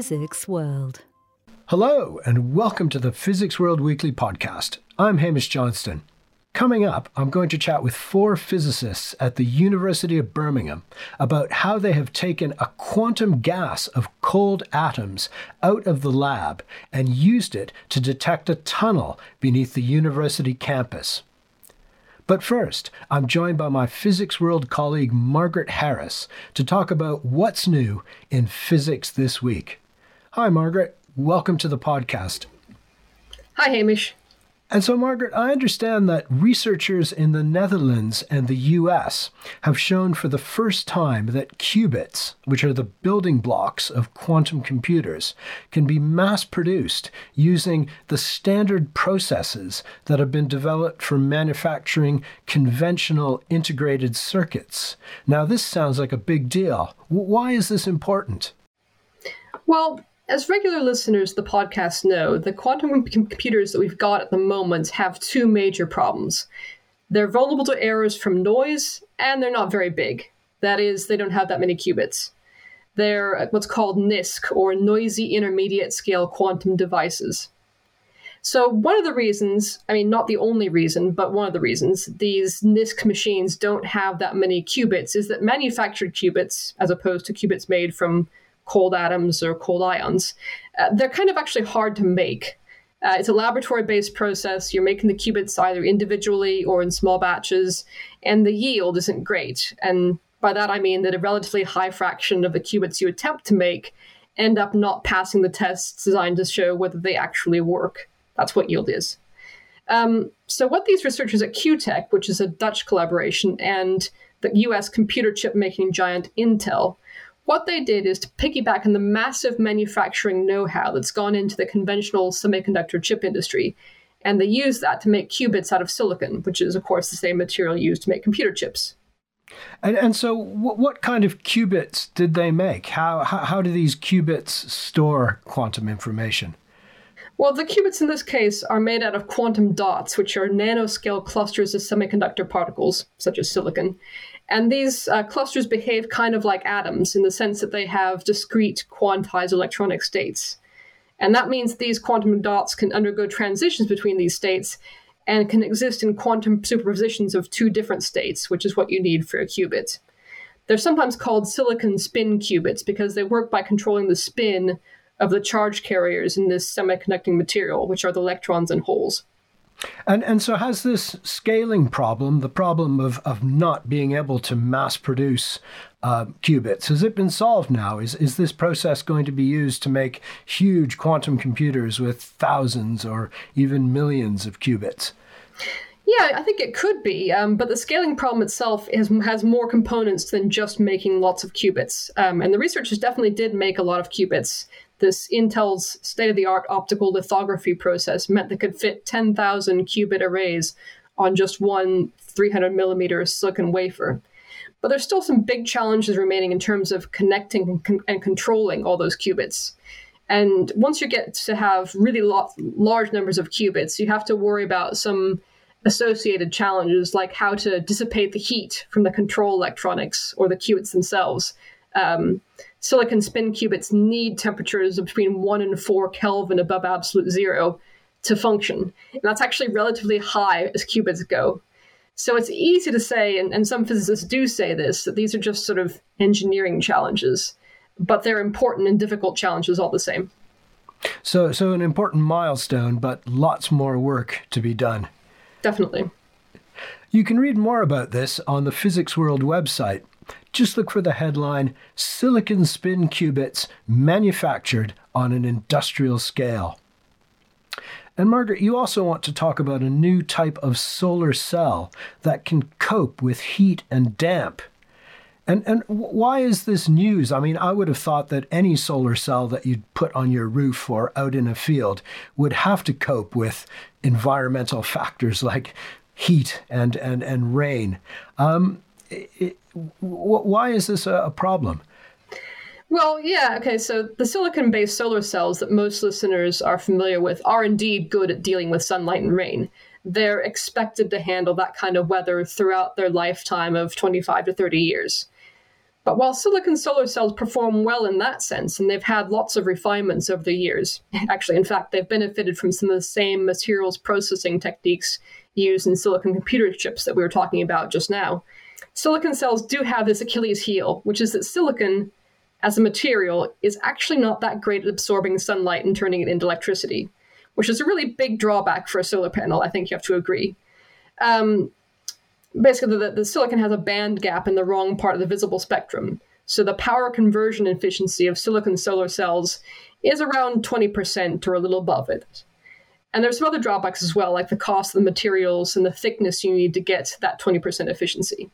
Physics World. Hello, and welcome to the Physics World Weekly podcast. I'm Hamish Johnston. Coming up, I'm going to chat with four physicists at the University of Birmingham about how they have taken a quantum gas of cold atoms out of the lab and used it to detect a tunnel beneath the university campus. But first, I'm joined by my Physics World colleague Margaret Harris to talk about what's new in physics this week. Hi, Margaret. Welcome to the podcast. Hi, Hamish. And so, Margaret, I understand that researchers in the Netherlands and the US have shown for the first time that qubits, which are the building blocks of quantum computers, can be mass produced using the standard processes that have been developed for manufacturing conventional integrated circuits. Now, this sounds like a big deal. Why is this important? Well, as regular listeners the podcast know, the quantum computers that we've got at the moment have two major problems. They're vulnerable to errors from noise, and they're not very big. That is, they don't have that many qubits. They're uh, what's called NISQ, or Noisy Intermediate Scale Quantum Devices. So, one of the reasons, I mean, not the only reason, but one of the reasons these NISQ machines don't have that many qubits is that manufactured qubits, as opposed to qubits made from cold atoms or cold ions. Uh, they're kind of actually hard to make. Uh, it's a laboratory based process. You're making the qubits either individually or in small batches, and the yield isn't great. And by that I mean that a relatively high fraction of the qubits you attempt to make end up not passing the tests designed to show whether they actually work. That's what yield is. Um, so, what these researchers at QuTech, which is a Dutch collaboration, and the US computer chip making giant Intel what they did is to piggyback on the massive manufacturing know how that's gone into the conventional semiconductor chip industry. And they used that to make qubits out of silicon, which is, of course, the same material used to make computer chips. And, and so, what, what kind of qubits did they make? How, how, how do these qubits store quantum information? Well, the qubits in this case are made out of quantum dots, which are nanoscale clusters of semiconductor particles, such as silicon. And these uh, clusters behave kind of like atoms in the sense that they have discrete quantized electronic states. And that means these quantum dots can undergo transitions between these states and can exist in quantum superpositions of two different states, which is what you need for a qubit. They're sometimes called silicon spin qubits because they work by controlling the spin of the charge carriers in this semiconducting material, which are the electrons and holes. And and so has this scaling problem, the problem of, of not being able to mass produce uh, qubits, has it been solved now? Is is this process going to be used to make huge quantum computers with thousands or even millions of qubits? Yeah, I think it could be, um, but the scaling problem itself has, has more components than just making lots of qubits. Um, and the researchers definitely did make a lot of qubits this Intel's state of the art optical lithography process meant they could fit 10,000 qubit arrays on just one 300 millimeter silicon wafer. But there's still some big challenges remaining in terms of connecting and controlling all those qubits. And once you get to have really large numbers of qubits, you have to worry about some associated challenges like how to dissipate the heat from the control electronics or the qubits themselves. Um, silicon spin qubits need temperatures of between 1 and 4 Kelvin above absolute zero to function. And that's actually relatively high as qubits go. So it's easy to say, and, and some physicists do say this, that these are just sort of engineering challenges, but they're important and difficult challenges all the same. So, so an important milestone, but lots more work to be done. Definitely. You can read more about this on the Physics World website just look for the headline Silicon Spin Qubits Manufactured on an Industrial Scale. And Margaret, you also want to talk about a new type of solar cell that can cope with heat and damp. And, and why is this news? I mean, I would have thought that any solar cell that you'd put on your roof or out in a field would have to cope with environmental factors like heat and, and, and rain. Um, why is this a problem? Well, yeah, okay, so the silicon based solar cells that most listeners are familiar with are indeed good at dealing with sunlight and rain. They're expected to handle that kind of weather throughout their lifetime of 25 to 30 years. But while silicon solar cells perform well in that sense, and they've had lots of refinements over the years, actually, in fact, they've benefited from some of the same materials processing techniques used in silicon computer chips that we were talking about just now. Silicon cells do have this Achilles heel, which is that silicon as a material is actually not that great at absorbing sunlight and turning it into electricity, which is a really big drawback for a solar panel. I think you have to agree. Um, basically, the, the silicon has a band gap in the wrong part of the visible spectrum. So the power conversion efficiency of silicon solar cells is around 20% or a little above it. And there's some other drawbacks as well, like the cost of the materials and the thickness you need to get that 20% efficiency.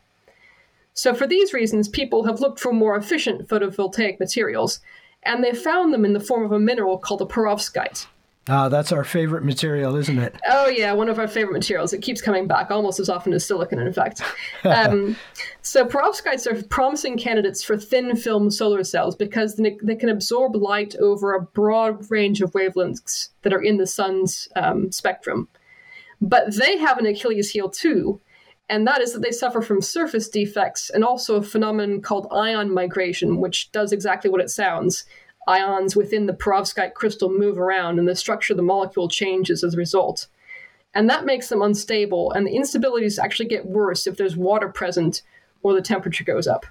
So, for these reasons, people have looked for more efficient photovoltaic materials, and they found them in the form of a mineral called a perovskite. Ah, that's our favorite material, isn't it? Oh, yeah, one of our favorite materials. It keeps coming back almost as often as silicon, in fact. Um, so, perovskites are promising candidates for thin film solar cells because they can absorb light over a broad range of wavelengths that are in the sun's um, spectrum. But they have an Achilles heel too, and that is that they suffer from surface defects and also a phenomenon called ion migration, which does exactly what it sounds. Ions within the perovskite crystal move around, and the structure of the molecule changes as a result. And that makes them unstable, and the instabilities actually get worse if there's water present or the temperature goes up.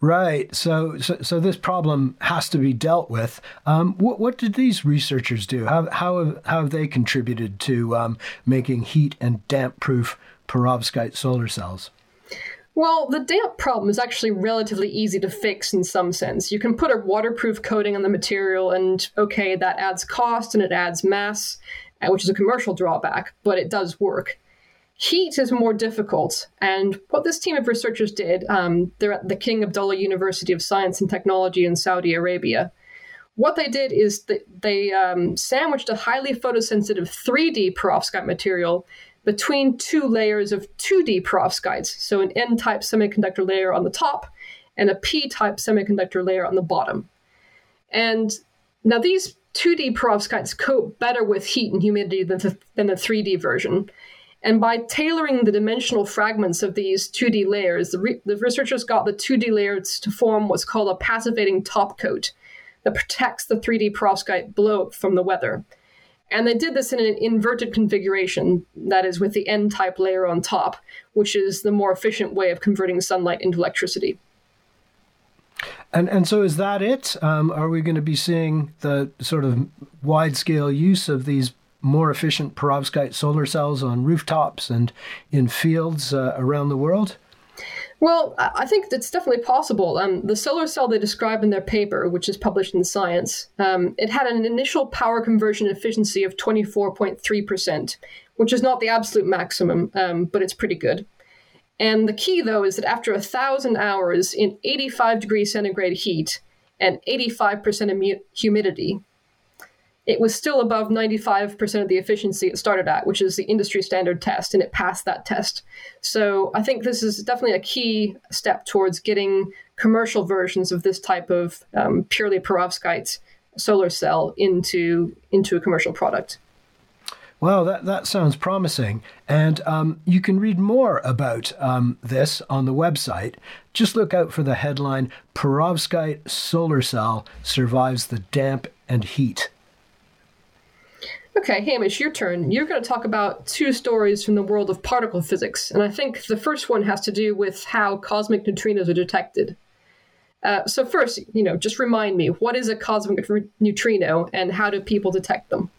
Right. So, so, so this problem has to be dealt with. Um, what, what did these researchers do? How, how, have, how have they contributed to um, making heat and damp proof perovskite solar cells? Well, the damp problem is actually relatively easy to fix in some sense. You can put a waterproof coating on the material, and okay, that adds cost and it adds mass, uh, which is a commercial drawback, but it does work. Heat is more difficult, and what this team of researchers did, um, they're at the King Abdullah University of Science and Technology in Saudi Arabia. What they did is that they um, sandwiched a highly photosensitive 3D perovskite material between two layers of 2D perovskites, so an N type semiconductor layer on the top and a P type semiconductor layer on the bottom. And now these 2D perovskites cope better with heat and humidity than the, than the 3D version. And by tailoring the dimensional fragments of these 2D layers, the, re- the researchers got the 2D layers to form what's called a passivating top coat that protects the 3D perovskite below from the weather. And they did this in an inverted configuration, that is, with the N type layer on top, which is the more efficient way of converting sunlight into electricity. And and so is that it? Um, are we going to be seeing the sort of wide scale use of these more efficient perovskite solar cells on rooftops and in fields uh, around the world? Well, I think it's definitely possible. Um, the solar cell they describe in their paper, which is published in Science, um, it had an initial power conversion efficiency of 24.3%, which is not the absolute maximum, um, but it's pretty good. And the key, though, is that after a thousand hours in 85 degrees centigrade heat and 85% humidity, it was still above 95% of the efficiency it started at, which is the industry standard test, and it passed that test. So I think this is definitely a key step towards getting commercial versions of this type of um, purely perovskite solar cell into into a commercial product. Well, that, that sounds promising. And um, you can read more about um, this on the website. Just look out for the headline Perovskite Solar Cell Survives the Damp and Heat. Okay, Hamish, your turn. You're going to talk about two stories from the world of particle physics, and I think the first one has to do with how cosmic neutrinos are detected. Uh, so first, you know, just remind me, what is a cosmic neutrino, and how do people detect them?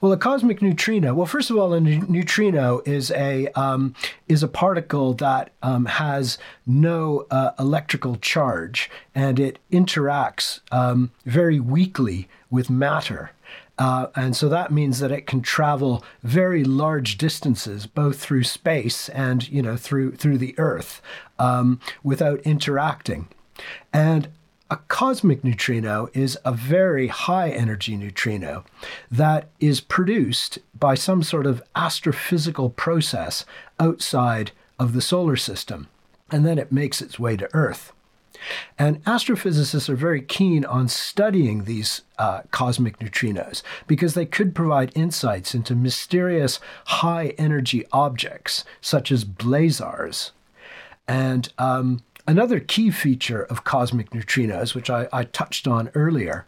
Well, a cosmic neutrino. Well, first of all, a neutrino is a um, is a particle that um, has no uh, electrical charge, and it interacts um, very weakly with matter. Uh, and so that means that it can travel very large distances, both through space and you know through through the Earth, um, without interacting. And a cosmic neutrino is a very high energy neutrino that is produced by some sort of astrophysical process outside of the solar system, and then it makes its way to Earth. And astrophysicists are very keen on studying these uh, cosmic neutrinos because they could provide insights into mysterious high energy objects such as blazars. And um, Another key feature of cosmic neutrinos, which I, I touched on earlier,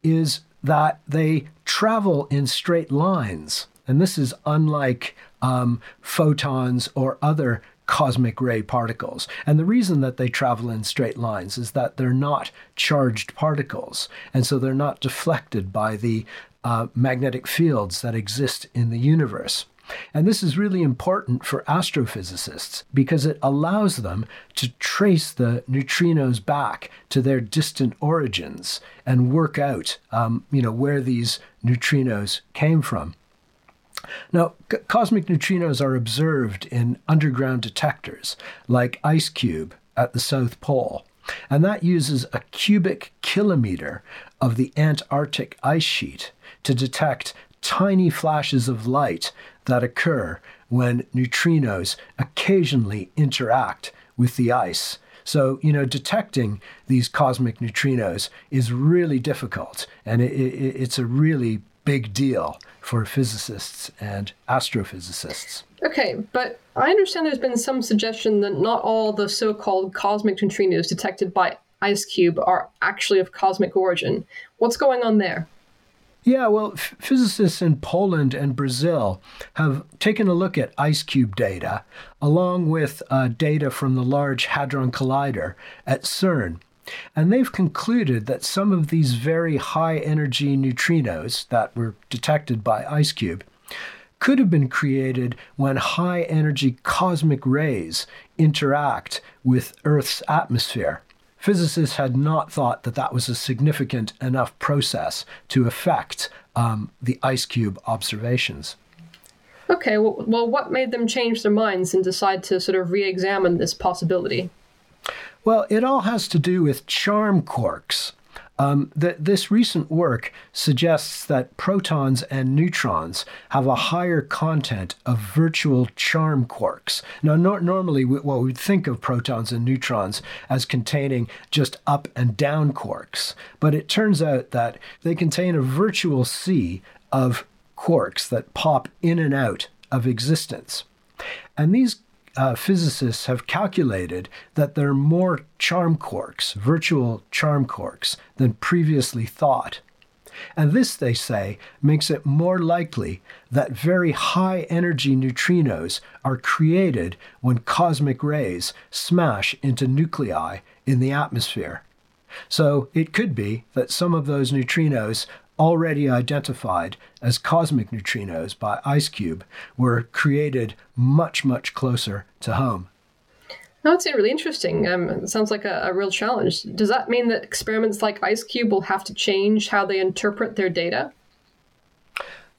is that they travel in straight lines. And this is unlike um, photons or other cosmic ray particles. And the reason that they travel in straight lines is that they're not charged particles. And so they're not deflected by the uh, magnetic fields that exist in the universe. And this is really important for astrophysicists because it allows them to trace the neutrinos back to their distant origins and work out, um, you know, where these neutrinos came from. Now, c- cosmic neutrinos are observed in underground detectors like IceCube at the South Pole, and that uses a cubic kilometer of the Antarctic ice sheet to detect tiny flashes of light that occur when neutrinos occasionally interact with the ice. So, you know, detecting these cosmic neutrinos is really difficult, and it, it, it's a really big deal for physicists and astrophysicists. Okay, but I understand there's been some suggestion that not all the so called cosmic neutrinos detected by IceCube are actually of cosmic origin. What's going on there? Yeah, well, f- physicists in Poland and Brazil have taken a look at IceCube data along with uh, data from the Large Hadron Collider at CERN. And they've concluded that some of these very high energy neutrinos that were detected by IceCube could have been created when high energy cosmic rays interact with Earth's atmosphere physicists had not thought that that was a significant enough process to affect um, the IceCube observations. Okay, well, well, what made them change their minds and decide to sort of re examine this possibility? Well, it all has to do with charm quarks. Um, this recent work suggests that protons and neutrons have a higher content of virtual charm quarks. Now, no- normally, we, we'd think of protons and neutrons as containing just up and down quarks, but it turns out that they contain a virtual sea of quarks that pop in and out of existence. And these uh, physicists have calculated that there are more charm quarks, virtual charm quarks, than previously thought. And this, they say, makes it more likely that very high energy neutrinos are created when cosmic rays smash into nuclei in the atmosphere. So it could be that some of those neutrinos already identified as cosmic neutrinos by IceCube were created much, much closer to home. That's really interesting. Um, it sounds like a, a, real challenge. Does that mean that experiments like IceCube will have to change how they interpret their data?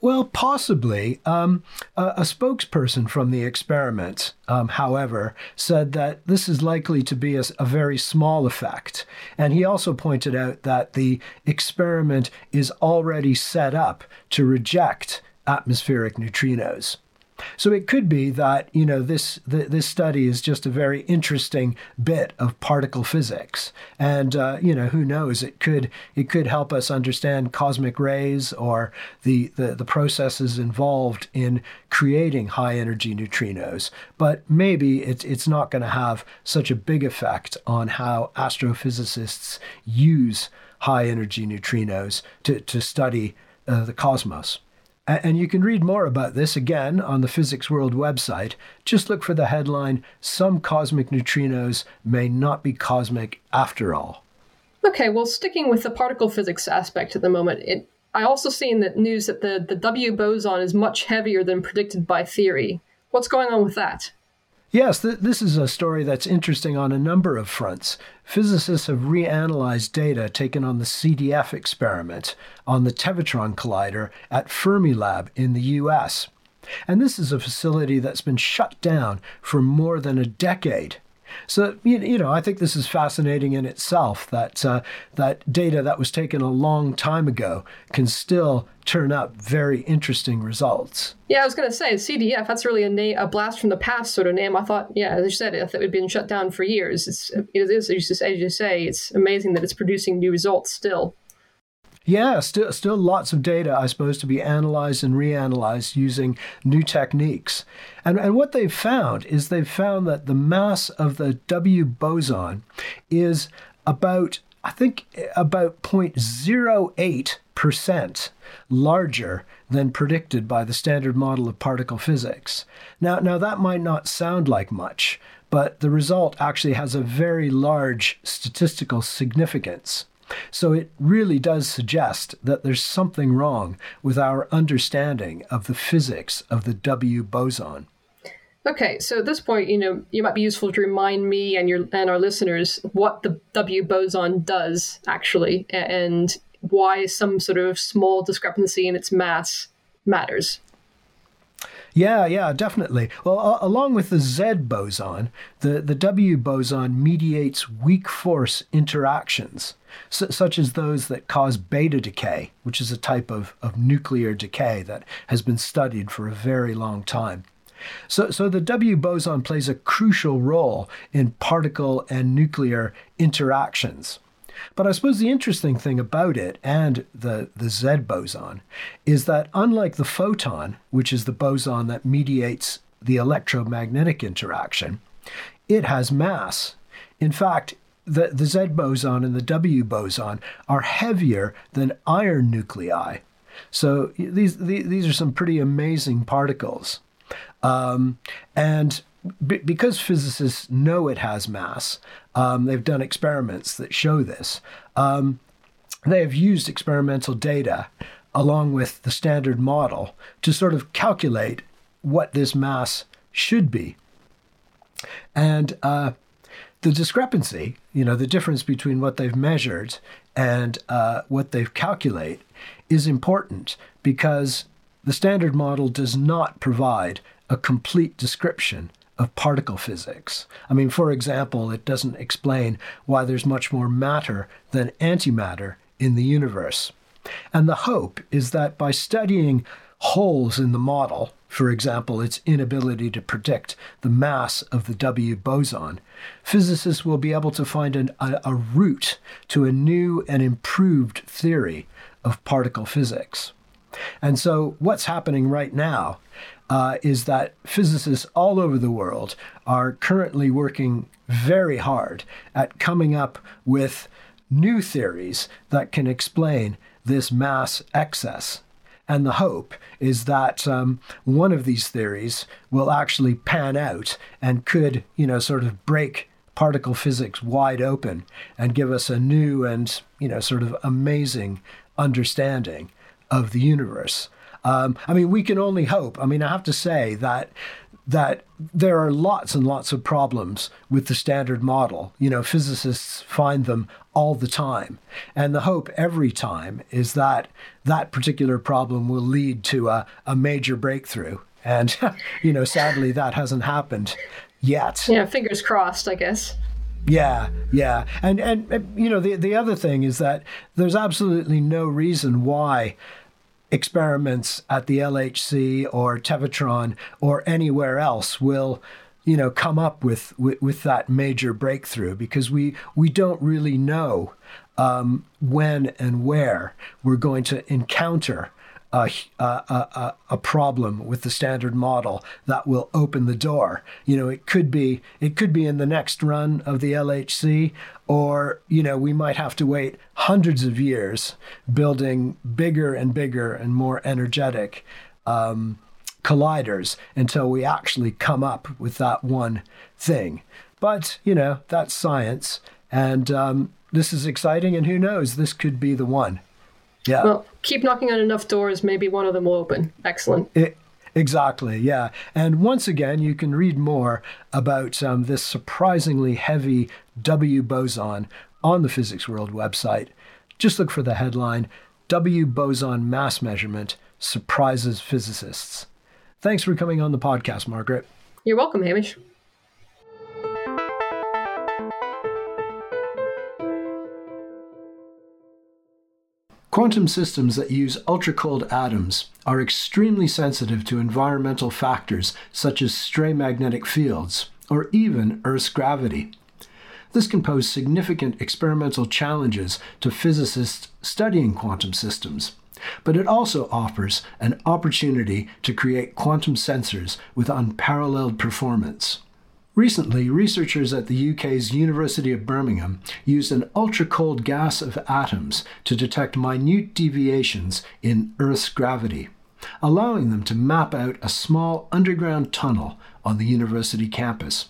Well, possibly. Um, a, a, spokesperson from the experiment, um, however, said that this is likely to be a, a, very small effect. And he also pointed out that the experiment is already set up to reject atmospheric neutrinos. So it could be that you know this this study is just a very interesting bit of particle physics, and uh, you know who knows it could it could help us understand cosmic rays or the, the the processes involved in creating high energy neutrinos. But maybe it's it's not going to have such a big effect on how astrophysicists use high energy neutrinos to to study uh, the cosmos. And you can read more about this again on the Physics World website. Just look for the headline Some Cosmic Neutrinos May Not Be Cosmic After All. Okay, well, sticking with the particle physics aspect at the moment, it, I also seen the news that the, the W boson is much heavier than predicted by theory. What's going on with that? Yes, th- this is a story that's interesting on a number of fronts. Physicists have reanalyzed data taken on the CDF experiment on the Tevatron collider at Fermilab in the US. And this is a facility that's been shut down for more than a decade. So you know, I think this is fascinating in itself that uh, that data that was taken a long time ago can still turn up very interesting results. Yeah, I was going to say CDF. That's really a name, a blast from the past sort of name. I thought, yeah, as you said, it had been shut down for years, it's it is as you say, it's amazing that it's producing new results still. Yeah, still, still lots of data, I suppose, to be analyzed and reanalyzed using new techniques. And, and what they've found is they've found that the mass of the W boson is about, I think, about 0.08% larger than predicted by the standard model of particle physics. Now, now that might not sound like much, but the result actually has a very large statistical significance. So it really does suggest that there's something wrong with our understanding of the physics of the W boson. Okay, so at this point, you know, you might be useful to remind me and your and our listeners what the W boson does actually, and why some sort of small discrepancy in its mass matters. Yeah, yeah, definitely. Well, along with the Z boson, the, the W boson mediates weak force interactions, such as those that cause beta decay, which is a type of, of nuclear decay that has been studied for a very long time. So, so the W boson plays a crucial role in particle and nuclear interactions. But I suppose the interesting thing about it and the, the Z boson is that unlike the photon, which is the boson that mediates the electromagnetic interaction, it has mass. In fact, the, the Z boson and the W boson are heavier than iron nuclei. So these, these are some pretty amazing particles. Um, and b- because physicists know it has mass, um, they've done experiments that show this. Um, they have used experimental data along with the standard model to sort of calculate what this mass should be. And uh, the discrepancy, you know, the difference between what they've measured and uh, what they've calculate is important because the standard model does not provide a complete description of particle physics. I mean, for example, it doesn't explain why there's much more matter than antimatter in the universe. And the hope is that by studying holes in the model, for example, its inability to predict the mass of the W boson, physicists will be able to find an, a, a route to a new and improved theory of particle physics. And so, what's happening right now uh, is that physicists all over the world are currently working very hard at coming up with new theories that can explain this mass excess. And the hope is that um, one of these theories will actually pan out and could, you know, sort of break particle physics wide open and give us a new and, you know, sort of amazing understanding of the universe. Um, I mean, we can only hope. I mean, I have to say that that there are lots and lots of problems with the standard model. You know, physicists find them all the time. And the hope every time is that that particular problem will lead to a, a major breakthrough. And, you know, sadly, that hasn't happened yet. Yeah, fingers crossed, I guess. Yeah, yeah. And, and you know, the, the other thing is that there's absolutely no reason why experiments at the LHC or Tevatron or anywhere else will you know come up with, with, with that major breakthrough because we we don't really know um, when and where we're going to encounter a, a, a, a, problem with the standard model that will open the door. You know, it could be it could be in the next run of the LHC, or you know, we might have to wait hundreds of years building bigger and bigger and more energetic um, colliders until we actually come up with that one thing. But you know, that's science, and um, this is exciting. And who knows, this could be the one. Yeah. Well, keep knocking on enough doors, maybe one of them will open. Excellent. It, Exactly, yeah. And once again, you can read more about um, this surprisingly heavy W boson on the Physics World website. Just look for the headline W boson mass measurement surprises physicists. Thanks for coming on the podcast, Margaret. You're welcome, Hamish. Quantum systems that use ultra cold atoms are extremely sensitive to environmental factors such as stray magnetic fields or even Earth's gravity. This can pose significant experimental challenges to physicists studying quantum systems, but it also offers an opportunity to create quantum sensors with unparalleled performance. Recently, researchers at the UK's University of Birmingham used an ultra cold gas of atoms to detect minute deviations in Earth's gravity, allowing them to map out a small underground tunnel on the university campus.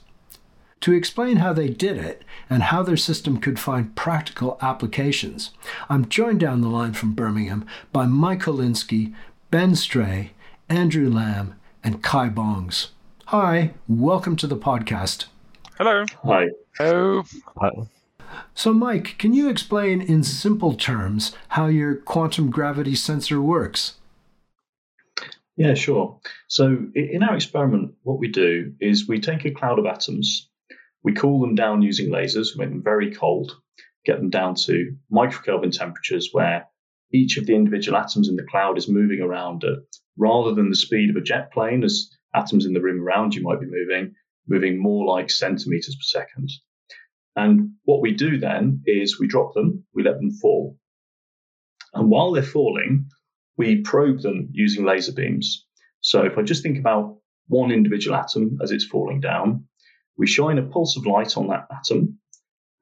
To explain how they did it and how their system could find practical applications, I'm joined down the line from Birmingham by Mike Holynski, Ben Stray, Andrew Lamb, and Kai Bongs. Hi, welcome to the podcast. Hello. Hi. Hello. Hi. So, Mike, can you explain in simple terms how your quantum gravity sensor works? Yeah, sure. So, in our experiment, what we do is we take a cloud of atoms we cool them down using lasers, we make them very cold, get them down to microkelvin temperatures where each of the individual atoms in the cloud is moving around at, rather than the speed of a jet plane, as atoms in the room around you might be moving, moving more like centimeters per second. And what we do then is we drop them, we let them fall. And while they're falling, we probe them using laser beams. So if I just think about one individual atom as it's falling down, we shine a pulse of light on that atom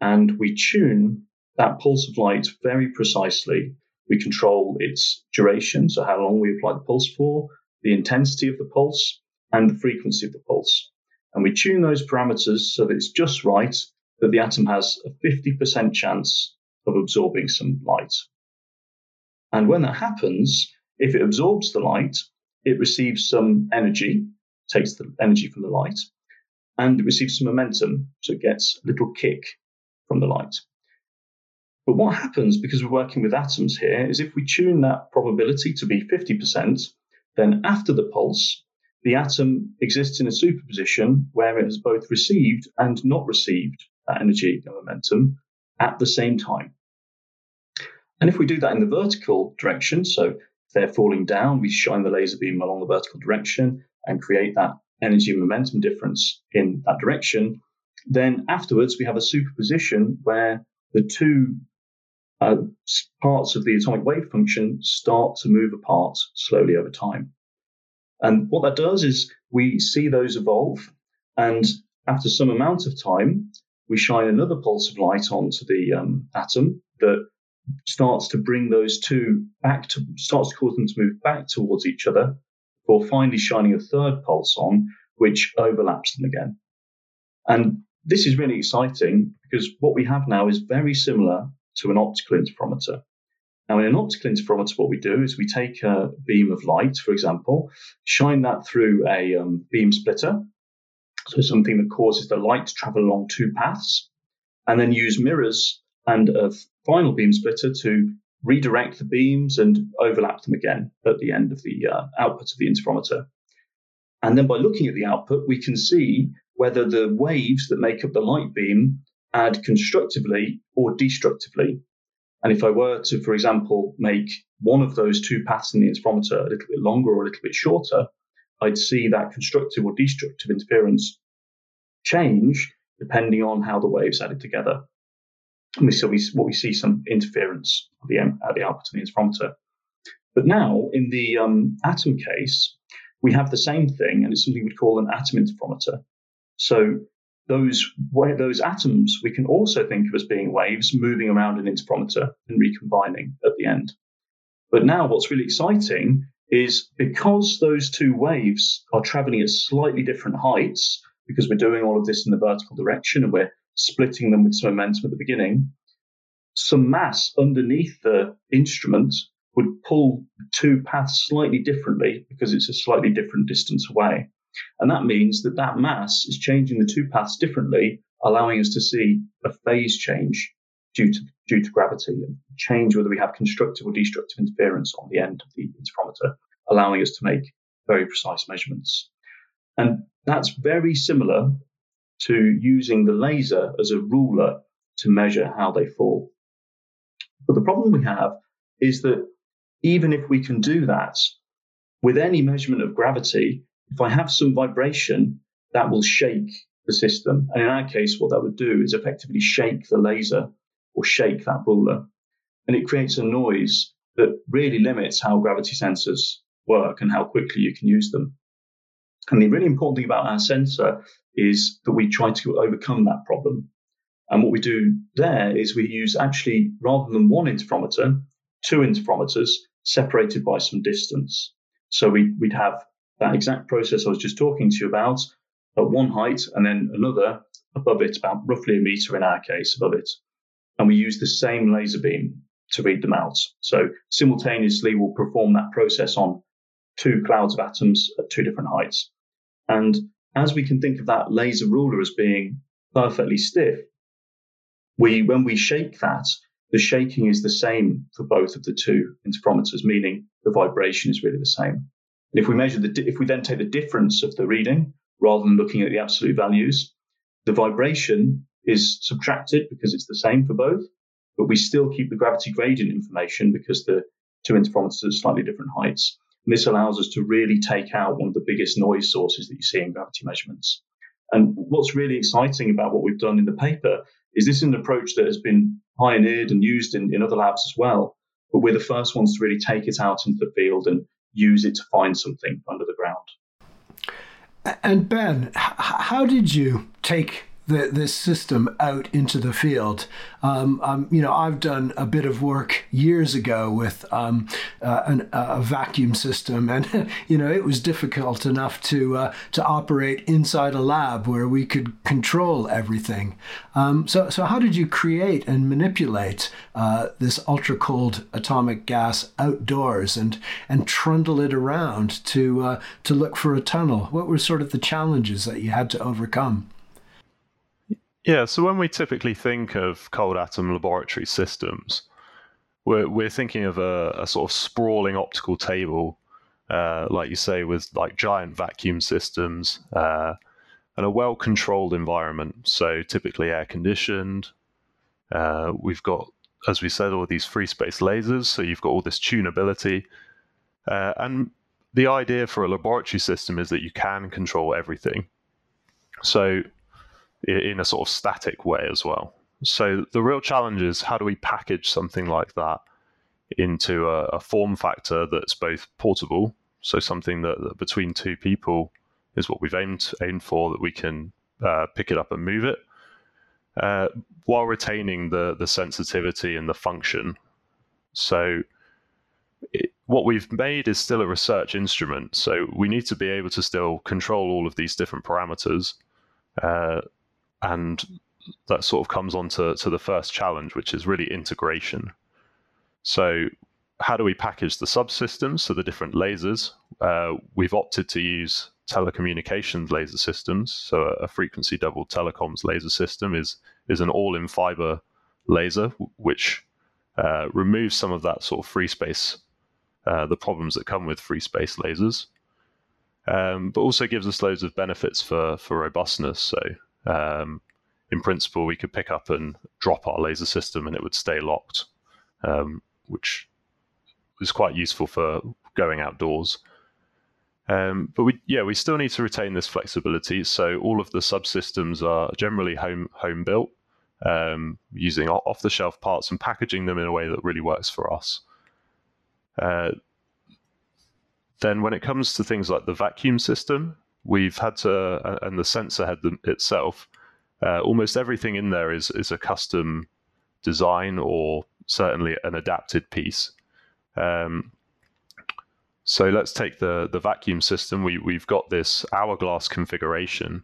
and we tune that pulse of light very precisely. We control its duration, so how long we apply the pulse for, the intensity of the pulse, and the frequency of the pulse. And we tune those parameters so that it's just right that the atom has a 50% chance of absorbing some light. And when that happens, if it absorbs the light, it receives some energy, takes the energy from the light, and it receives some momentum, so it gets a little kick from the light. But what happens because we're working with atoms here is if we tune that probability to be 50%, then after the pulse, the atom exists in a superposition where it has both received and not received that energy and momentum at the same time. And if we do that in the vertical direction, so if they're falling down, we shine the laser beam along the vertical direction and create that energy and momentum difference in that direction, then afterwards we have a superposition where the two uh, parts of the atomic wave function start to move apart slowly over time. And what that does is we see those evolve, and after some amount of time, we shine another pulse of light onto the um, atom that starts to bring those two back to starts to cause them to move back towards each other before finally shining a third pulse on, which overlaps them again. And this is really exciting because what we have now is very similar to an optical interferometer. Now, in an optical interferometer, what we do is we take a beam of light, for example, shine that through a um, beam splitter, so something that causes the light to travel along two paths, and then use mirrors and a final beam splitter to redirect the beams and overlap them again at the end of the uh, output of the interferometer. And then by looking at the output, we can see whether the waves that make up the light beam add constructively or destructively. And if I were to, for example, make one of those two paths in the interferometer a little bit longer or a little bit shorter, I'd see that constructive or destructive interference change depending on how the waves added together. And we see what we see some interference at the, at the output of the interferometer. But now in the um, atom case, we have the same thing, and it's something we'd call an atom interferometer. So those those atoms we can also think of as being waves moving around an interferometer and recombining at the end. But now what's really exciting is because those two waves are traveling at slightly different heights, because we're doing all of this in the vertical direction and we're splitting them with some momentum at the beginning, some mass underneath the instrument would pull two paths slightly differently because it's a slightly different distance away. And that means that that mass is changing the two paths differently, allowing us to see a phase change due to, due to gravity and change whether we have constructive or destructive interference on the end of the interferometer, allowing us to make very precise measurements. And that's very similar to using the laser as a ruler to measure how they fall. But the problem we have is that even if we can do that with any measurement of gravity, if I have some vibration, that will shake the system. And in our case, what that would do is effectively shake the laser or shake that ruler. And it creates a noise that really limits how gravity sensors work and how quickly you can use them. And the really important thing about our sensor is that we try to overcome that problem. And what we do there is we use actually, rather than one interferometer, two interferometers separated by some distance. So we, would have that exact process I was just talking to you about at one height and then another above it, about roughly a meter in our case above it. And we use the same laser beam to read them out. So simultaneously, we'll perform that process on two clouds of atoms at two different heights. And as we can think of that laser ruler as being perfectly stiff, we when we shake that, the shaking is the same for both of the two interferometers, meaning the vibration is really the same. And if we measure the, if we then take the difference of the reading rather than looking at the absolute values, the vibration is subtracted because it's the same for both, but we still keep the gravity gradient information because the two interferometers are slightly different heights. And this allows us to really take out one of the biggest noise sources that you see in gravity measurements. And what's really exciting about what we've done in the paper is this is an approach that has been pioneered and used in, in other labs as well. But we're the first ones to really take it out into the field and use it to find something under the ground. And Ben, how did you take the, this system out into the field. Um, um, you know, I've done a bit of work years ago with um, uh, an, a vacuum system, and you know, it was difficult enough to uh, to operate inside a lab where we could control everything. Um, so, so how did you create and manipulate uh, this ultra cold atomic gas outdoors and and trundle it around to uh, to look for a tunnel? What were sort of the challenges that you had to overcome? Yeah, so when we typically think of cold atom laboratory systems, we're, we're thinking of a, a sort of sprawling optical table, uh, like you say, with like giant vacuum systems uh, and a well controlled environment. So typically air conditioned. Uh, we've got, as we said, all these free space lasers. So you've got all this tunability. Uh, and the idea for a laboratory system is that you can control everything. So in a sort of static way as well. So the real challenge is how do we package something like that into a, a form factor that's both portable, so something that, that, between two people is what we've aimed aimed for, that we can uh, pick it up and move it, uh, while retaining the the sensitivity and the function. So it, what we've made is still a research instrument, so we need to be able to still control all of these different parameters. Uh, and that sort of comes on to, to the first challenge, which is really integration. So, how do we package the subsystems, so the different lasers? Uh, we've opted to use telecommunications laser systems. So, a frequency double telecoms laser system is is an all-in fiber laser, which uh, removes some of that sort of free space, uh, the problems that come with free space lasers, um, but also gives us loads of benefits for for robustness. So um, in principle, we could pick up and drop our laser system and it would stay locked, um, which is quite useful for going outdoors. Um, but we, yeah, we still need to retain this flexibility. So all of the subsystems are generally home home built, um, using off the shelf parts and packaging them in a way that really works for us. Uh, then, when it comes to things like the vacuum system, we've had to, and the sensor head itself, uh, almost everything in there is is a custom design or certainly an adapted piece. Um, so let's take the the vacuum system. We we've got this hourglass configuration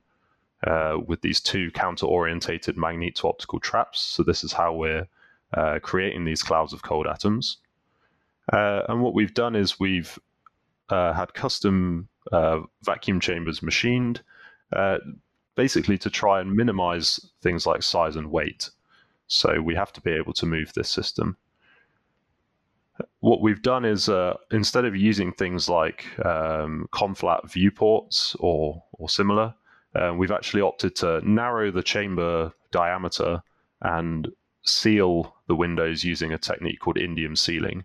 uh, with these two counter-orientated magneto-optical traps. So this is how we're uh, creating these clouds of cold atoms. Uh, and what we've done is we've uh, had custom uh, vacuum chambers machined, uh, basically to try and minimize things like size and weight. So we have to be able to move this system. What we've done is uh, instead of using things like um, conflat viewports or or similar, uh, we've actually opted to narrow the chamber diameter and seal the windows using a technique called indium sealing.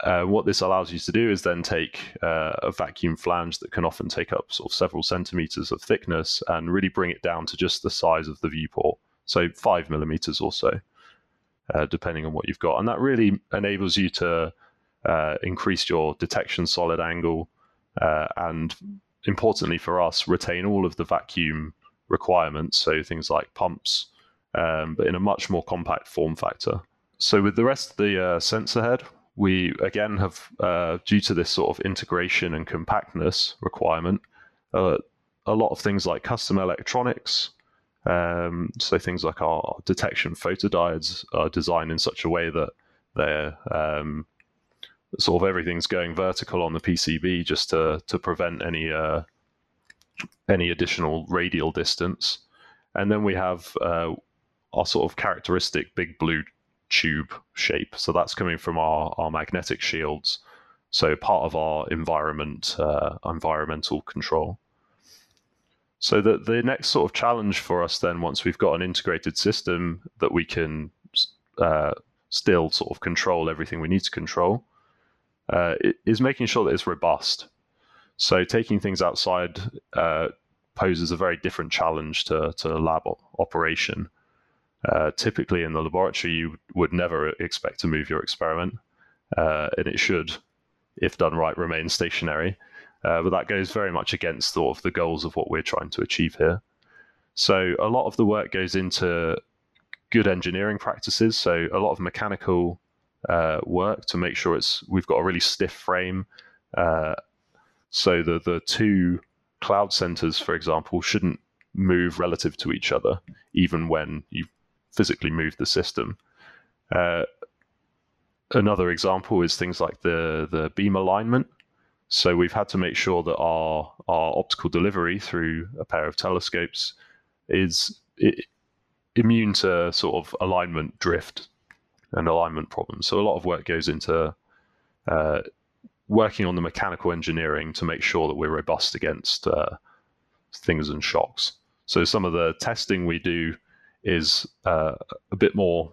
Uh, what this allows you to do is then take uh, a vacuum flange that can often take up sort of several centimeters of thickness and really bring it down to just the size of the viewport, so five millimeters or so, uh, depending on what you've got. And that really enables you to uh, increase your detection solid angle uh, and, importantly for us, retain all of the vacuum requirements, so things like pumps, um, but in a much more compact form factor. So with the rest of the sensor head, we again have, uh, due to this sort of integration and compactness requirement, uh, a lot of things like custom electronics. Um, so things like our detection photodiodes are designed in such a way that they're um, sort of everything's going vertical on the PCB just to to prevent any uh, any additional radial distance. And then we have uh, our sort of characteristic big blue tube shape. So that's coming from our, our magnetic shields. So part of our environment, uh, environmental control. So the, the next sort of challenge for us then, once we've got an integrated system that we can uh, still sort of control everything we need to control, uh, is making sure that it's robust. So taking things outside uh, poses a very different challenge to, to lab operation. Uh, typically in the laboratory, you would never expect to move your experiment, uh, and it should, if done right, remain stationary. Uh, but that goes very much against sort of the goals of what we're trying to achieve here. So a lot of the work goes into good engineering practices. So a lot of mechanical uh, work to make sure it's we've got a really stiff frame. Uh, so the the two cloud centers, for example, shouldn't move relative to each other, even when you physically move the system. Uh, another example is things like the the beam alignment. So we've had to make sure that our our optical delivery through a pair of telescopes is immune to sort of alignment drift and alignment problems. So a lot of work goes into uh, working on the mechanical engineering to make sure that we're robust against uh, things and shocks. So some of the testing we do is uh, a bit more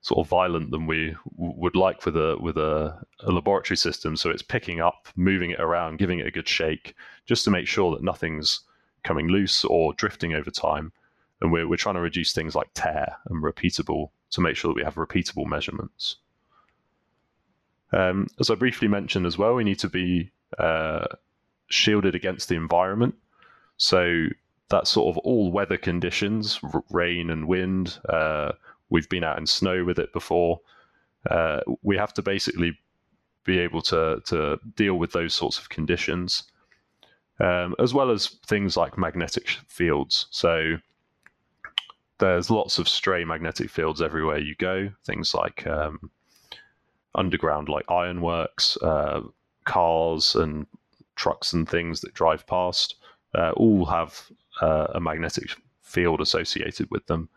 sort of violent than we would like with a with a, a, laboratory system. So it's picking up, moving it around, giving it a good shake, just to make sure that nothing's coming loose or drifting over time. And we're we're trying to reduce things like tare and repeatable to make sure that we have repeatable measurements. Um, as I briefly mentioned as well, we need to be uh, shielded against the environment. So that sort of all weather conditions, r- rain and wind. Uh, we've been out in snow with it before. Uh, we have to basically be able to to deal with those sorts of conditions, um, as well as things like magnetic fields. So there's lots of stray magnetic fields everywhere you go. Things like um, underground, like ironworks, uh, cars, and trucks and things that drive past, uh, all have uh, a magnetic field associated with them.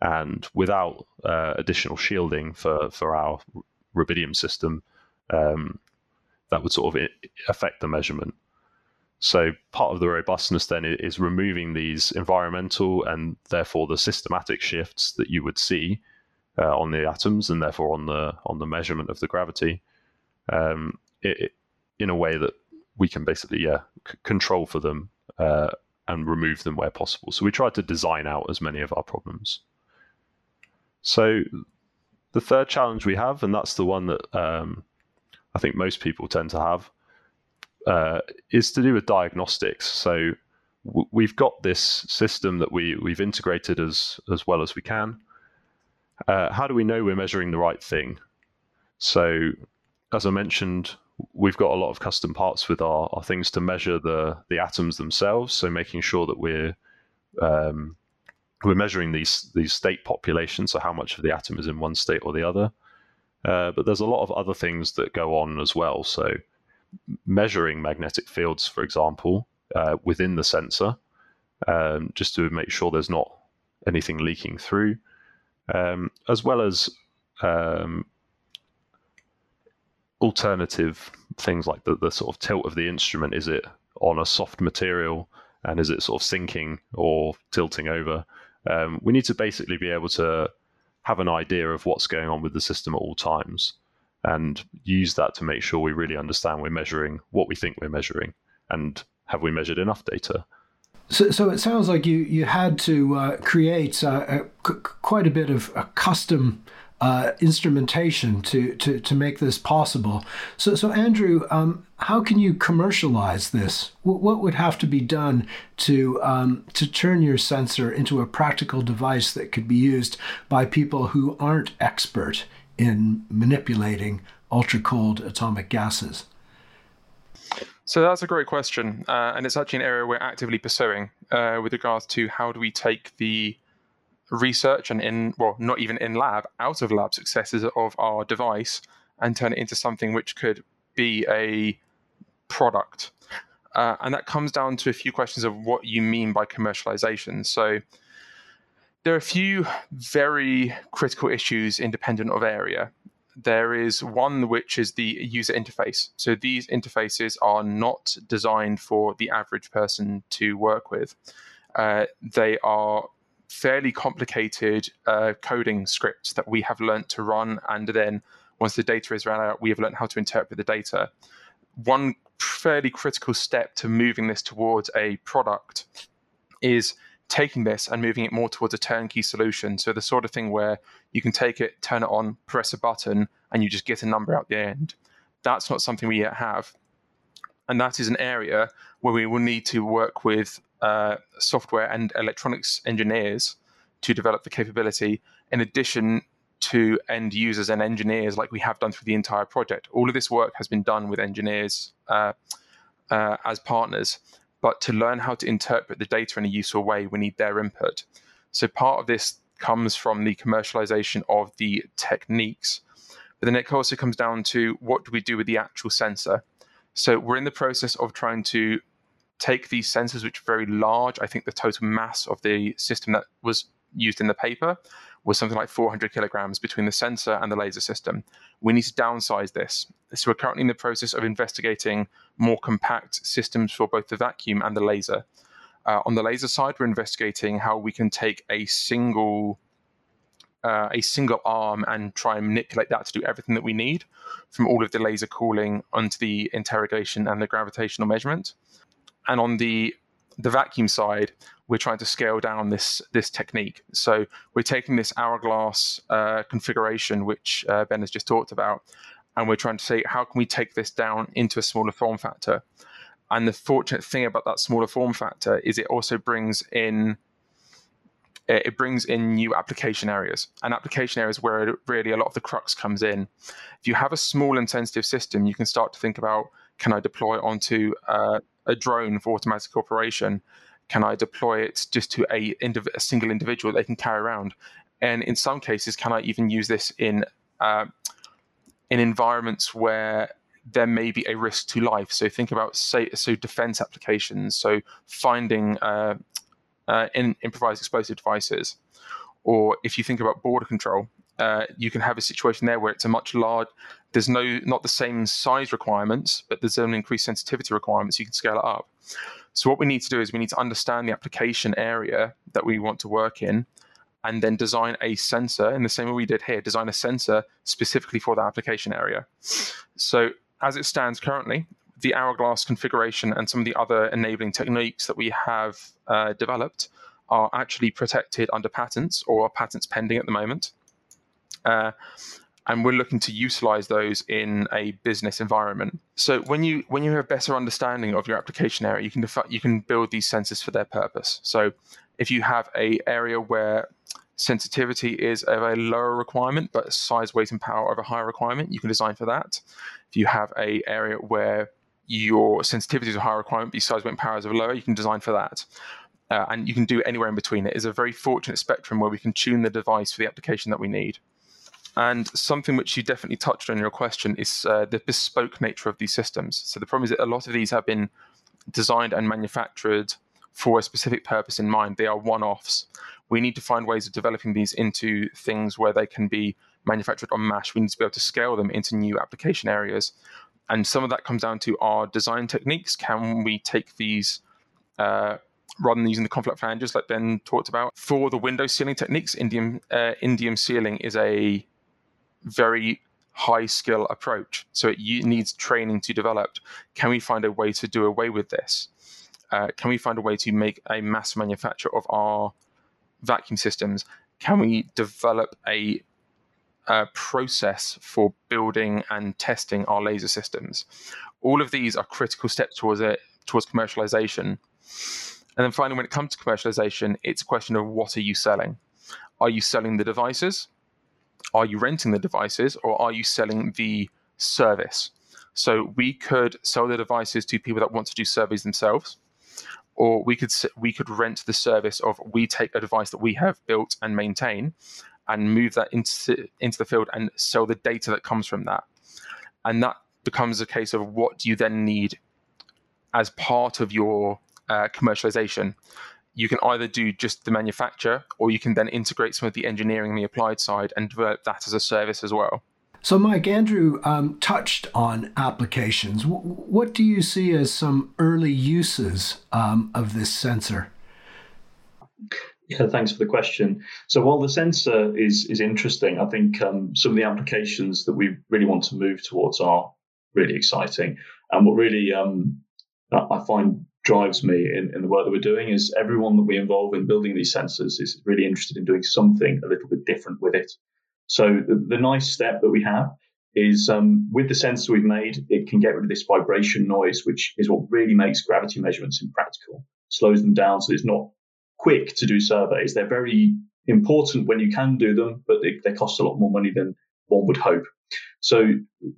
And without uh, additional shielding for, for our rubidium system, um, that would sort of affect the measurement. So part of the robustness then is removing these environmental and therefore the systematic shifts that you would see uh, on the atoms and therefore on the on the measurement of the gravity um, it, in a way that we can basically yeah c- control for them uh, and remove them where possible. So we tried to design out as many of our problems. So the third challenge we have, and that's the one that um, I think most people tend to have, uh, is to do with diagnostics. So w- we've got this system that we we've integrated as as well as we can. Uh, how do we know we're measuring the right thing? So, as I mentioned, we've got a lot of custom parts with our, our things to measure the the atoms themselves. So making sure that we're um, we're measuring these these state populations, so how much of the atom is in one state or the other. Uh, but there's a lot of other things that go on as well. So measuring magnetic fields, for example, uh, within the sensor, um, just to make sure there's not anything leaking through, um, as well as um, alternative things like the, the sort of tilt of the instrument. Is it on a soft material and is it sort of sinking or tilting over? Um, we need to basically be able to have an idea of what's going on with the system at all times. and use that to make sure we really understand we're measuring what we think we're measuring and have we measured enough data. So, so it sounds like you, you had to uh, create uh, quite a bit of a custom uh, instrumentation to, to, to make this possible. So, so Andrew, um, how can you commercialize this? What, what would have to be done to um, to turn your sensor into a practical device that could be used by people who aren't expert in manipulating ultra cold atomic gases? So that's a great question, uh, and it's actually an area we're actively pursuing uh, with regards to how do we take the research and in well not even in lab out of lab successes of our device and turn it into something which could be a product. Uh, and that comes down to a few questions of what you mean by commercialization. So there are a few very critical issues independent of area. There is one which is the user interface. So these interfaces are not designed for the average person to work with. Uh, they are fairly complicated uh, coding scripts that we have learned to run. And then once the data is run out, we have learned how to interpret the data. One fairly critical step to moving this towards a product is taking this and moving it more towards a turnkey solution. So the sort of thing where you can take it, turn it on, press a button, and you just get a number out the end. That's not something we yet have. And that is an area where we will need to work with uh, software and electronics engineers to develop the capability, in addition to end users and engineers, like we have done through the entire project. All of this work has been done with engineers uh, uh, as partners, but to learn how to interpret the data in a useful way, we need their input. So part of this comes from the commercialization of the techniques, but then it also comes down to what do we do with the actual sensor. So we're in the process of trying to take these sensors, which are very large. I think the total mass of the system that was used in the paper was something like 400 kilograms between the sensor and the laser system. We need to downsize this. So we're currently in the process of investigating more compact systems for both the vacuum and the laser. Uh, on the laser side, we're investigating how we can take a single uh, a single arm and try and manipulate that to do everything that we need, from all of the laser cooling onto the interrogation and the gravitational measurement and on the the vacuum side, we're trying to scale down this this technique. So we're taking this hourglass uh, configuration, which uh, Ben has just talked about, and we're trying to say how can we take this down into a smaller form factor. And the fortunate thing about that smaller form factor is it also brings in it brings in new application areas and application areas where really a lot of the crux comes in. If you have a small and sensitive system, you can start to think about can I deploy onto uh, a drone for automatic operation? Can I deploy it just to a, indiv- a single individual they can carry around? And in some cases, can I even use this in uh, in environments where there may be a risk to life? So think about say so defense applications. So finding uh, uh, in improvised explosive devices, or if you think about border control, uh, you can have a situation there where it's a much large there's no not the same size requirements but there's an increased sensitivity requirements you can scale it up. So what we need to do is we need to understand the application area that we want to work in and then design a sensor in the same way we did here design a sensor specifically for the application area. So as it stands currently the hourglass configuration and some of the other enabling techniques that we have uh, developed are actually protected under patents or patents pending at the moment. Uh, and we're looking to utilize those in a business environment. So when you when you have a better understanding of your application area, you can defi- you can build these sensors for their purpose. So if you have a area where sensitivity is of a lower requirement, but size, weight, and power of a higher requirement, you can design for that. If you have a area where your sensitivity is a higher requirement, but size, weight, and power is of lower, you can design for that. Uh, and you can do anywhere in between. It is a very fortunate spectrum where we can tune the device for the application that we need. And something which you definitely touched on in your question is uh, the bespoke nature of these systems. So the problem is that a lot of these have been designed and manufactured for a specific purpose in mind. They are one offs. We need to find ways of developing these into things where they can be manufactured on masse. We need to be able to scale them into new application areas. And some of that comes down to our design techniques. Can we take these uh, rather than using the ConFlat flanges like Ben talked about. For the window sealing techniques, indium uh, indium sealing is a very high skill approach. So it needs training to develop. Can we find a way to do away with this? Uh, can we find a way to make a mass manufacture of our vacuum systems? Can we develop a, a process for building and testing our laser systems? All of these are critical steps towards it towards commercialization. And then finally, when it comes to commercialization, it's a question of what are you selling? Are you selling the devices? Are you renting the devices? Or are you selling the service? So we could sell the devices to people that want to do surveys themselves, or we could we could rent the service of we take a device that we have built and maintain, and move that into into the field and sell the data that comes from that, and that becomes a case of what do you then need as part of your uh, commercialization. You can either do just the manufacture, or you can then integrate some of the engineering and the applied side and develop that as a service as well. So, Mike, Andrew um, touched on applications. W- what do you see as some early uses um, of this sensor? Yeah, thanks for the question. So while the sensor is is interesting, I think um, some of the applications that we really want to move towards are really exciting. And what really um, I find drives me in, in the work that we're doing is everyone that we involve in building these sensors is really interested in doing something a little bit different with it. So the, the nice step that we have is um, with the sensor we've made, it can get rid of this vibration noise, which is what really makes gravity measurements impractical, slows them down so it's not quick to do surveys. They're very important when you can do them, but they, they cost a lot more money than one would hope. So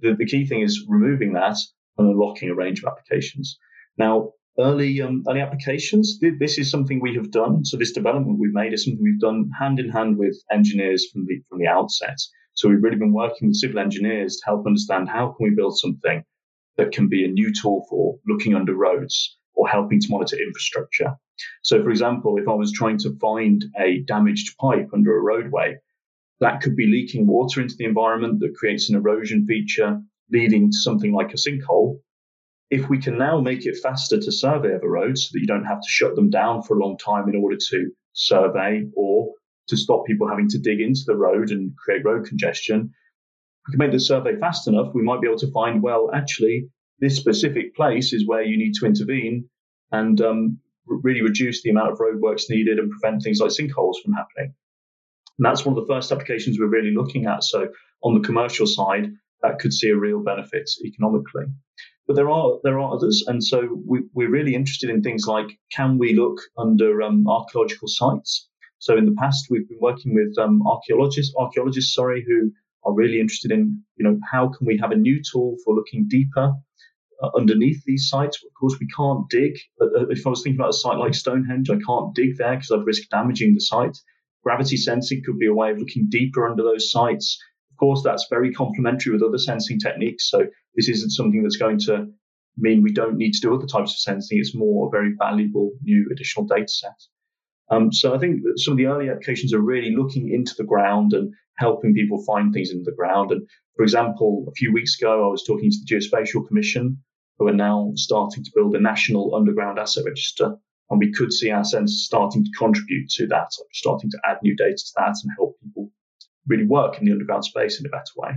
the, the key thing is removing that and unlocking a range of applications. Now, early um, early applications, this is something we have done. So this development we've made is something we've done hand in hand with engineers from the from the outset. So we've really been working with civil engineers to help understand how can we build something that can be a new tool for looking under roads or helping to monitor infrastructure. So, for example, if I was trying to find a damaged pipe under a roadway, that could be leaking water into the environment that creates an erosion feature, leading to something like a sinkhole if we can now make it faster to survey other road so that you don't have to shut them down for a long time in order to survey or to stop people having to dig into the road and create road congestion, we can make the survey fast enough, we might be able to find, well, actually, this specific place is where you need to intervene and um, really reduce the amount of roadworks needed and prevent things like sinkholes from happening. And that's one of the first applications we're really looking at. So on the commercial side, that could see a real benefit economically. But there are there are others, and so we, we're really interested in things like can we look under um, archaeological sites? So in the past, we've been working with um, archaeologists archaeologists sorry who are really interested in you know how can we have a new tool for looking deeper uh, underneath these sites. Of course, we can't dig. Uh, uh if I was thinking about a site like Stonehenge, I can't dig there because I'd risk damaging the site. Gravity sensing could be a way of looking deeper under those sites course, that's very complementary with other sensing techniques. So this isn't something that's going to mean we don't need to do other types of sensing. It's more a very valuable new additional data set. Um, so I think some of the early applications are really looking into the ground and helping people find things in the ground. And for example, a few weeks ago, I was talking to the Geospatial Commission, who are now starting to build a national underground asset register. And we could see our sensors starting to contribute to that, starting to add new data to that and help people really work in the underground space in a better way.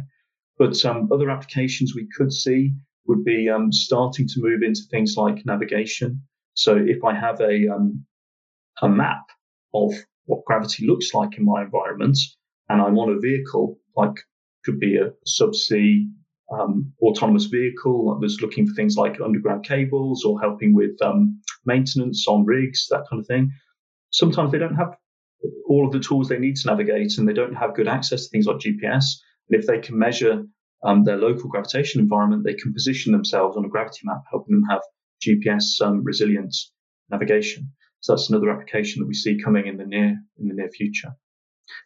But um, other applications we could see would be um, starting to move into things like navigation. So if I have a um, a map of what gravity looks like in my environment, and I'm on a vehicle, like could be a subsea um, autonomous vehicle that's looking for things like underground cables or helping with um, maintenance on rigs, that kind of thing. Sometimes they don't have all of the tools they need to navigate and they don't have good access to things like GPS. And if they can measure um, their local gravitation environment, they can position themselves on a gravity map, helping them have GPS um, resilient navigation. So that's another application that we see coming in the near in the near future.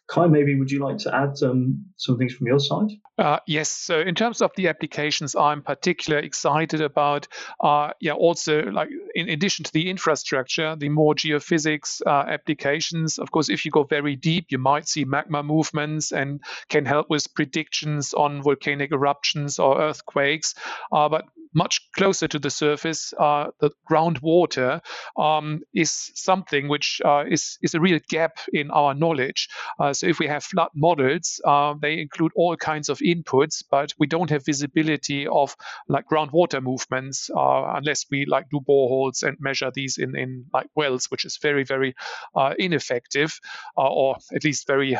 Kai, maybe would you like to add um, some things from your side? Uh, yes. So in terms of the applications, I'm particularly excited about. Uh, yeah, also like in addition to the infrastructure, the more geophysics uh, applications. Of course, if you go very deep, you might see magma movements and can help with predictions on volcanic eruptions or earthquakes. Uh, but much closer to the surface, uh, the groundwater um, is something which uh, is, is a real gap in our knowledge. Uh, so if we have flood models, uh, they include all kinds of inputs, but we don't have visibility of like groundwater movements uh, unless we like do boreholes and measure these in, in like wells, which is very, very uh, ineffective, or at least very,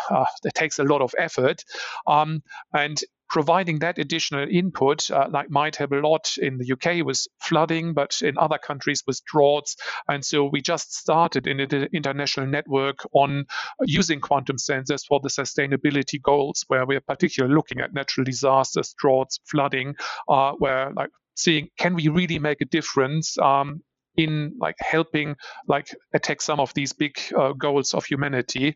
it takes a lot of effort. Um, and providing that additional input, uh, like might have a lot in the UK with flooding, but in other countries with droughts. And so we just started an international network on using quantum sensors for the sustainability goals, where we are particularly looking at natural disasters, droughts, flooding, uh, where like seeing can we really make a difference um, in like helping like attack some of these big uh, goals of humanity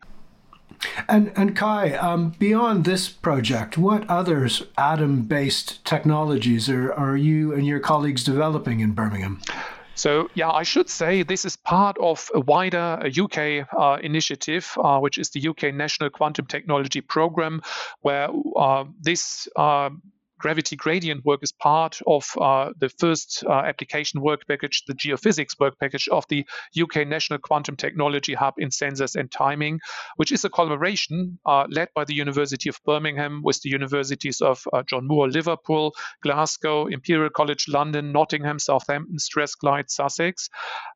and and Kai, um, beyond this project, what others atom-based technologies are, are you and your colleagues developing in Birmingham? So, yeah, I should say this is part of a wider UK uh, initiative, uh, which is the UK National Quantum Technology Program, where uh, this uh, gravity gradient work is part of uh, the first uh, application work package, the geophysics work package of the UK National Quantum Technology Hub in Sensors and Timing, which is a collaboration uh, led by the University of Birmingham with the universities of uh, John Moore, Liverpool, Glasgow, Imperial College London, Nottingham, Southampton, Strathclyde, Sussex,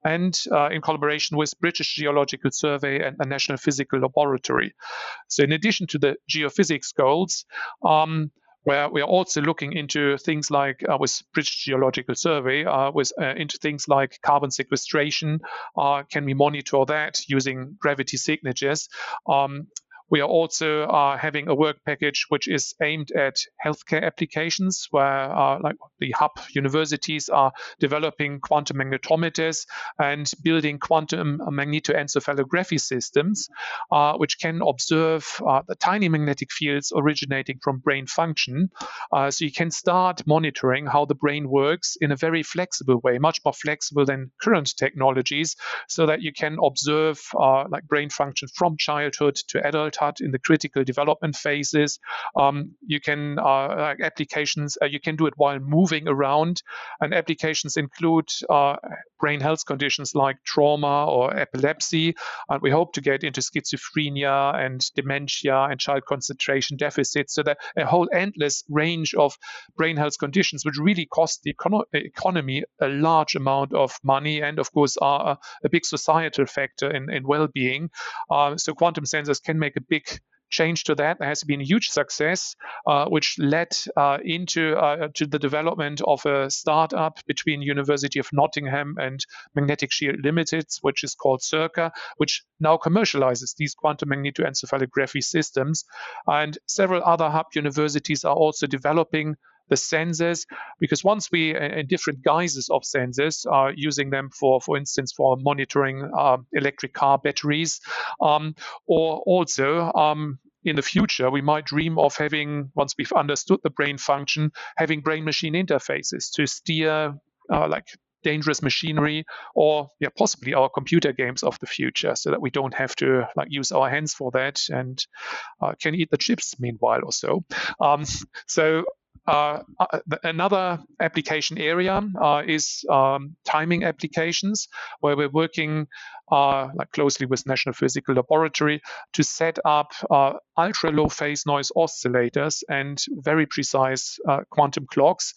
and uh, in collaboration with British Geological Survey and the National Physical Laboratory. So, in addition to the geophysics goals, um, where we are also looking into things like uh, with British Geological Survey, uh, with uh, into things like carbon sequestration. Uh, can we monitor that using gravity signatures? Um, we are also uh, having a work package which is aimed at healthcare applications, where uh, like the hub universities are developing quantum magnetometers and building quantum magnetoencephalography systems, uh, which can observe uh, the tiny magnetic fields originating from brain function. Uh, so you can start monitoring how the brain works in a very flexible way, much more flexible than current technologies, so that you can observe uh, like brain function from childhood to adult in the critical development phases. Um, you can uh, applications uh, you can do it while moving around, and applications include uh, brain health conditions like trauma or epilepsy. And we hope to get into schizophrenia and dementia and child concentration deficits. So that a whole endless range of brain health conditions, which really cost the econo- economy a large amount of money and, of course, are a, big societal factor in, in well-being. Uh, so quantum sensors can make a big change to that. Has been huge success, uh, which led uh, into uh, to the development of a startup between University of Nottingham and Magnetic Shield Limited, which is called Cerca, which now commercializes these quantum magnetoencephalography systems. And several other hub universities are also developing the sensors because once we in different guises of sensors are using them for for instance for monitoring uh, electric car batteries um, or also um, in the future we might dream of having once we've understood the brain function having brain machine interfaces to steer uh, like dangerous machinery or yeah, possibly our computer games of the future so that we don't have to like use our hands for that and uh, can eat the chips meanwhile or so. Um, so uh, uh another application area uh, is um, timing applications, where we're working uh, like closely with National Physical Laboratory to set up uh, ultra low phase noise oscillators and very precise uh, quantum clocks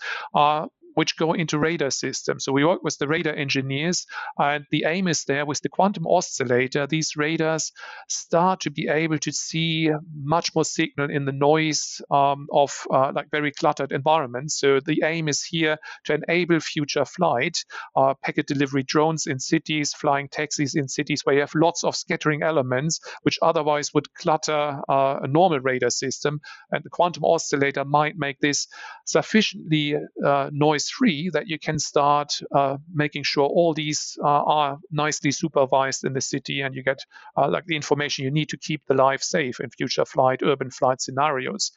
which go into radar systems. So we work with the radar engineers, and the aim is there with the quantum oscillator, these radars start to be able to see much more signal in the noise um, of uh, like very cluttered environments. So the aim is here to enable future flight, uh, packet delivery drones in cities, flying taxis in cities where you have lots of scattering elements, which otherwise would clutter uh, a normal radar system. And the quantum oscillator might make this sufficiently uh, noise that you can start uh, making sure all these uh, are nicely supervised in the city and you get uh, like the information you need to keep the life safe in future flight, urban flight scenarios.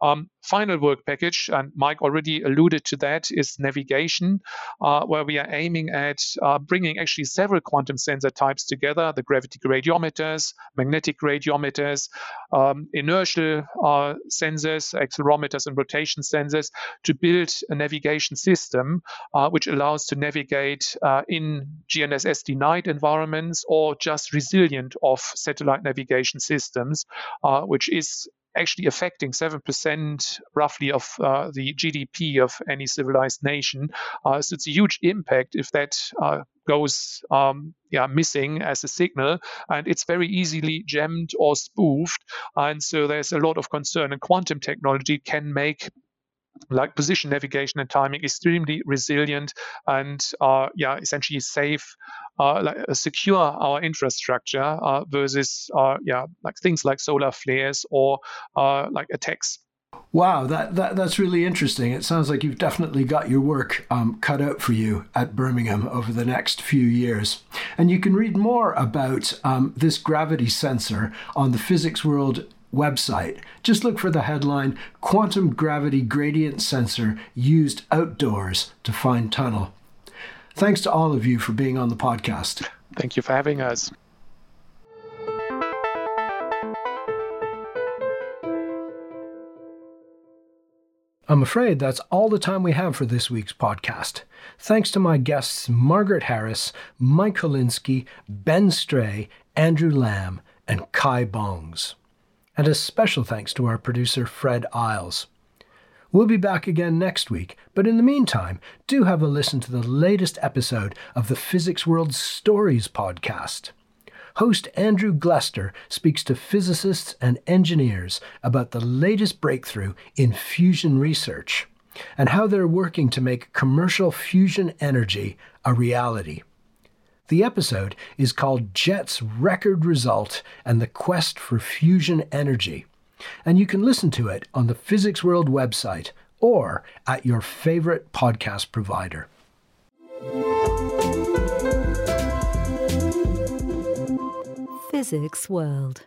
Um, final work package, and Mike already alluded to that, is navigation, uh, where we are aiming at uh, bringing actually several quantum sensor types together the gravity gradiometers, magnetic gradiometers, um, inertial uh, sensors, accelerometers, and rotation sensors to build a navigation system system uh, which allows to navigate uh, in GNSS denied environments or just resilient of satellite navigation systems, uh, which is actually affecting 7% roughly of uh, the GDP of any civilized nation. Uh, so it's a huge impact if that uh, goes um, yeah, missing as a signal, and it's very easily jammed or spoofed. And so there's a lot of concern, and quantum technology can make like position navigation and timing extremely resilient and uh, yeah essentially safe uh, like, uh, secure our infrastructure uh, versus uh, yeah like things like solar flares or uh, like attacks Wow, that, that that's really interesting. It sounds like you've definitely got your work um, cut out for you at Birmingham over the next few years. And you can read more about um, this gravity sensor on the Physics World website. Just look for the headline Quantum Gravity Gradient Sensor Used Outdoors to Find Tunnel. Thanks to all of you for being on the podcast. Thank you for having us. I'm afraid that's all the time we have for this week's podcast. Thanks to my guests Margaret Harris, Mike Holynski, Ben Stray, Andrew Lamb, and Kai Bongs. And a special thanks to our producer Fred Isles. We'll be back again next week, but in the meantime, do have a listen to the latest episode of the Physics World Stories podcast. Host Andrew Glester speaks to physicists and engineers about the latest breakthrough in fusion research and how they're working to make commercial fusion energy a reality. The episode is called Jet's Record Result and the Quest for Fusion Energy, and you can listen to it on the Physics World website or at your favorite podcast provider. Physics World.